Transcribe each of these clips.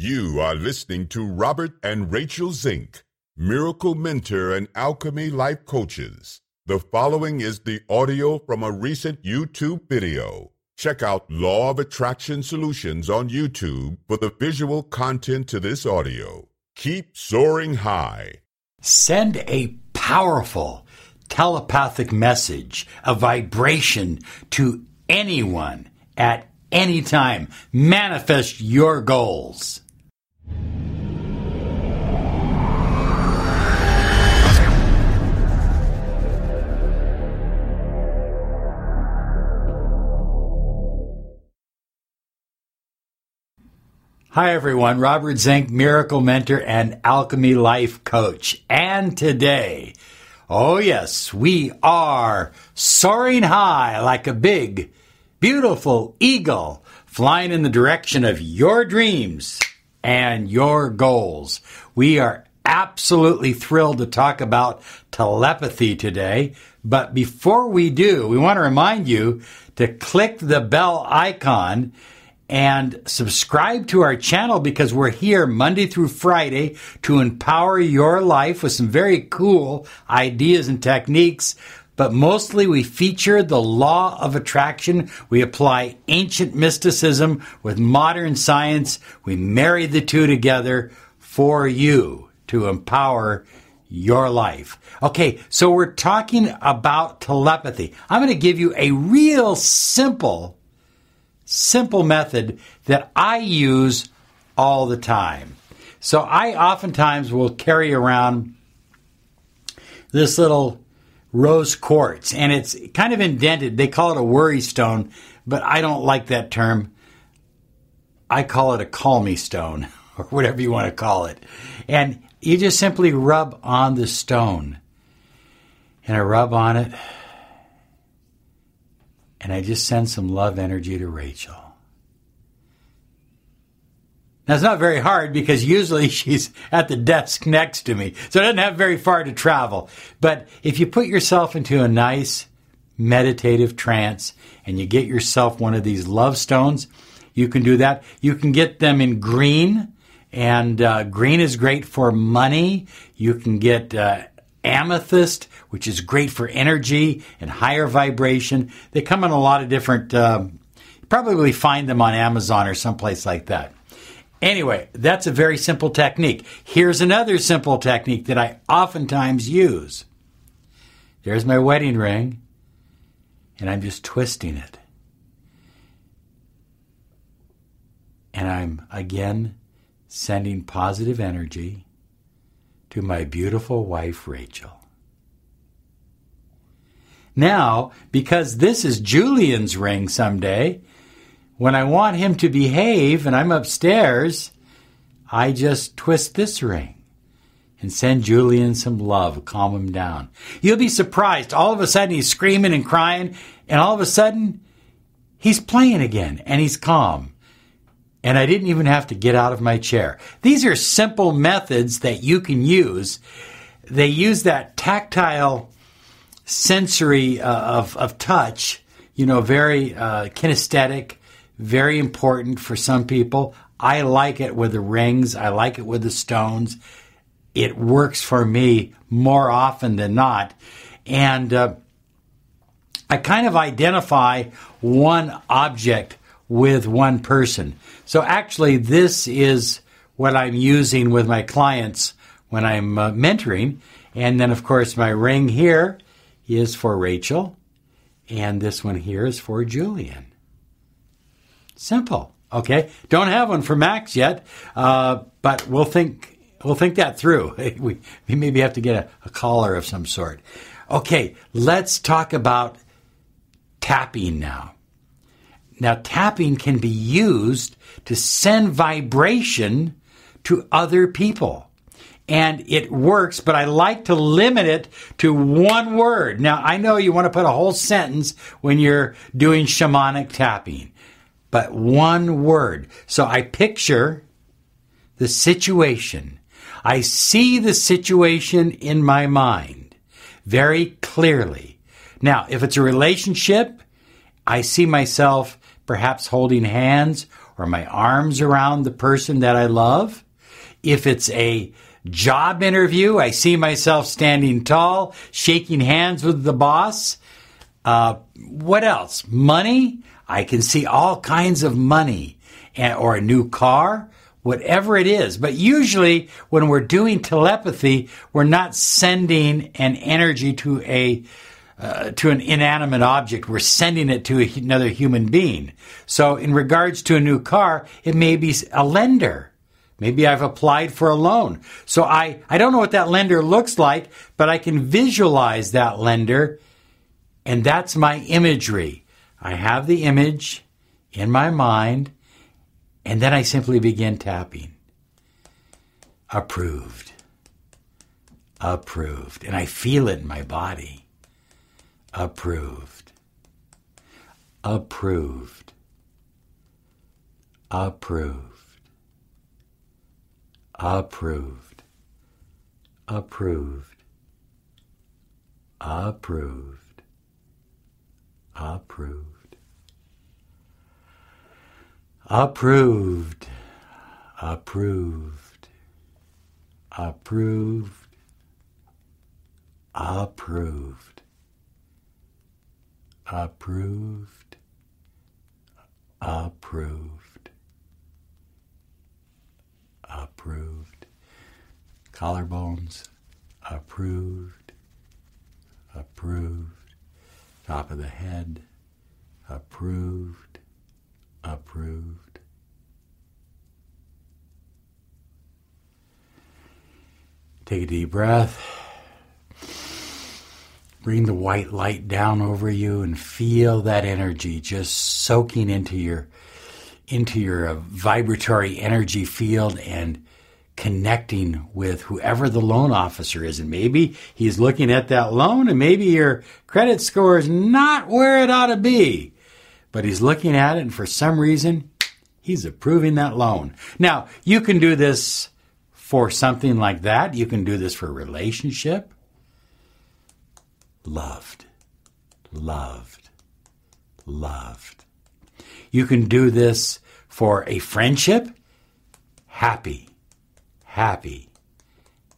You are listening to Robert and Rachel Zink, Miracle Mentor and Alchemy Life Coaches. The following is the audio from a recent YouTube video. Check out Law of Attraction Solutions on YouTube for the visual content to this audio. Keep soaring high. Send a powerful telepathic message, a vibration to anyone at any time. Manifest your goals. Hi everyone, Robert Zink, Miracle Mentor and Alchemy Life Coach. And today, oh yes, we are soaring high like a big, beautiful eagle flying in the direction of your dreams and your goals. We are absolutely thrilled to talk about telepathy today. But before we do, we want to remind you to click the bell icon and subscribe to our channel because we're here Monday through Friday to empower your life with some very cool ideas and techniques. But mostly we feature the law of attraction. We apply ancient mysticism with modern science. We marry the two together for you to empower your life. Okay, so we're talking about telepathy. I'm going to give you a real simple simple method that I use all the time. So I oftentimes will carry around this little rose quartz and it's kind of indented. They call it a worry stone, but I don't like that term. I call it a call me stone or whatever you want to call it. And you just simply rub on the stone. And I rub on it and I just send some love energy to Rachel. It's not very hard because usually she's at the desk next to me, so it doesn't have very far to travel. But if you put yourself into a nice meditative trance and you get yourself one of these love stones, you can do that. You can get them in green, and uh, green is great for money. You can get uh, amethyst, which is great for energy and higher vibration. They come in a lot of different, uh, probably find them on Amazon or someplace like that. Anyway, that's a very simple technique. Here's another simple technique that I oftentimes use. There's my wedding ring, and I'm just twisting it. And I'm again sending positive energy to my beautiful wife, Rachel. Now, because this is Julian's ring someday, when I want him to behave and I'm upstairs, I just twist this ring and send Julian some love, calm him down. You'll be surprised. All of a sudden, he's screaming and crying, and all of a sudden, he's playing again and he's calm and I didn't even have to get out of my chair. These are simple methods that you can use. They use that tactile sensory uh, of, of touch, you know, very uh, kinesthetic, very important for some people. I like it with the rings, I like it with the stones. It works for me more often than not. And uh, I kind of identify one object with one person. So actually, this is what I'm using with my clients when I'm uh, mentoring. And then, of course, my ring here is for Rachel, and this one here is for Julian. Simple. Okay. Don't have one for Max yet, uh, but we'll think we'll think that through. we, we maybe have to get a, a collar of some sort. Okay, let's talk about tapping now. Now, tapping can be used to send vibration to other people. And it works, but I like to limit it to one word. Now, I know you want to put a whole sentence when you're doing shamanic tapping, but one word. So I picture the situation. I see the situation in my mind very clearly. Now, if it's a relationship, I see myself perhaps holding hands or my arms around the person that I love. If it's a job interview, I see myself standing tall, shaking hands with the boss. Uh, what else? Money? I can see all kinds of money and, or a new car, whatever it is. But usually when we're doing telepathy, we're not sending an energy to a uh, to an inanimate object, we're sending it to another human being. So, in regards to a new car, it may be a lender. Maybe I've applied for a loan. So I, I don't know what that lender looks like, but I can visualize that lender, and that's my imagery. I have the image in my mind, and then I simply begin tapping. Approved. Approved. And I feel it in my body. Approved. Approved. Approved. Approved. Approved. Approved. Approved. Approved. Approved. Approved. Approved. Approved. Approved. Approved. Collarbones. Approved. Approved. Top of the head. Approved. Approved. Take a deep breath. Bring the white light down over you and feel that energy just soaking into your into your uh, vibratory energy field and connecting with whoever the loan officer is. And maybe he's looking at that loan and maybe your credit score is not where it ought to be. But he's looking at it and for some reason he's approving that loan. Now, you can do this for something like that. You can do this for a relationship loved, loved, loved. You can do this for a friendship, happy, happy,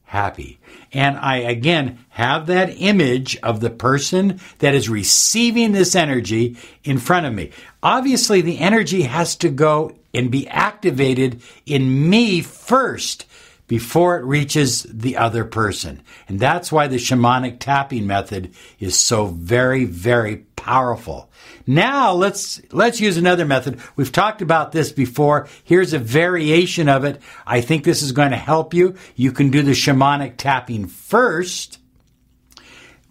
happy. And I again have that image of the person that is receiving this energy in front of me. Obviously, the energy has to go and be activated in me first before it reaches the other person. And that's why the shamanic tapping method is so very, very powerful. Now let's, let's use another method. We've talked about this before. Here's a variation of it. I think this is going to help you. You can do the shamanic tapping first,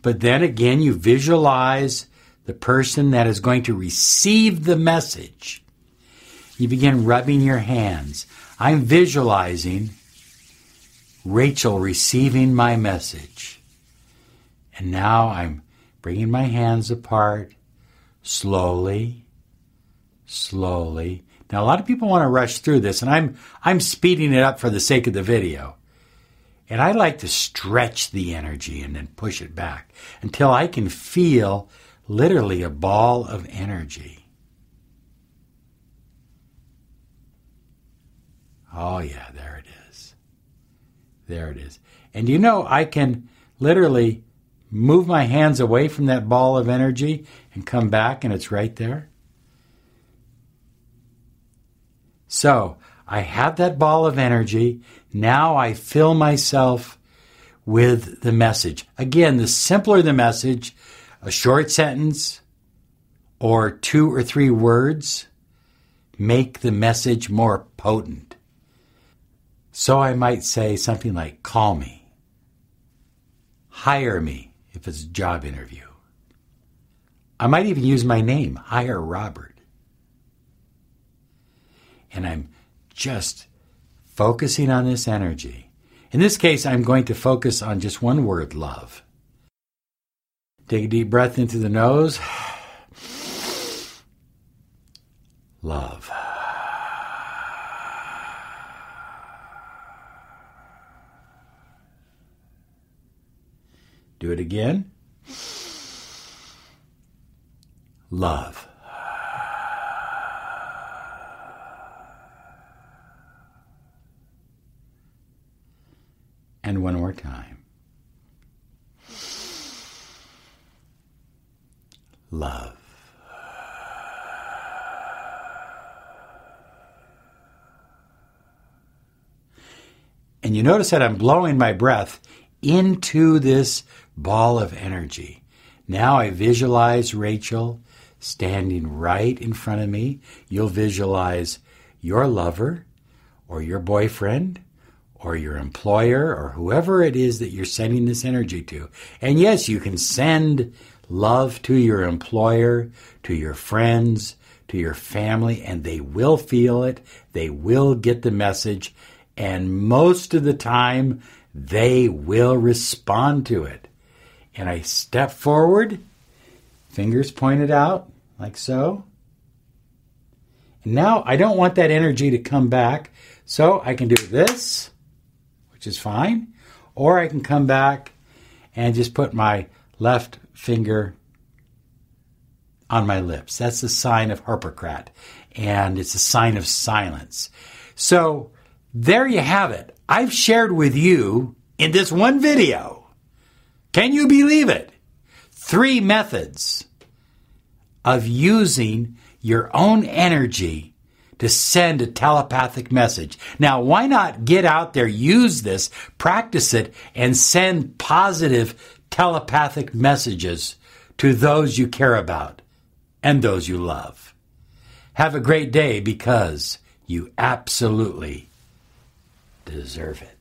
but then again, you visualize the person that is going to receive the message. You begin rubbing your hands. I'm visualizing Rachel receiving my message. And now I'm bringing my hands apart slowly, slowly. Now a lot of people want to rush through this and I'm I'm speeding it up for the sake of the video. And I like to stretch the energy and then push it back until I can feel literally a ball of energy. Oh yeah, there it is. There it is. And you know, I can literally move my hands away from that ball of energy and come back, and it's right there. So I have that ball of energy. Now I fill myself with the message. Again, the simpler the message, a short sentence or two or three words make the message more potent. So I might say something like, call me, hire me if it's a job interview. I might even use my name, hire Robert. And I'm just focusing on this energy. In this case, I'm going to focus on just one word love. Take a deep breath into the nose. Love. Do it again. Love. And one more time. Love. And you notice that I'm blowing my breath into this ball of energy. Now I visualize Rachel standing right in front of me. You'll visualize your lover or your boyfriend or your employer or whoever it is that you're sending this energy to. And yes, you can send love to your employer, to your friends, to your family, and they will feel it. They will get the message. And most of the time, they will respond to it. And I step forward, fingers pointed out, like so. And now I don't want that energy to come back, so I can do this, which is fine, or I can come back and just put my left finger on my lips. That's a sign of Harpocrates, and it's a sign of silence. So there you have it. I've shared with you in this one video. Can you believe it? Three methods of using your own energy to send a telepathic message. Now, why not get out there, use this, practice it, and send positive telepathic messages to those you care about and those you love? Have a great day because you absolutely deserve it.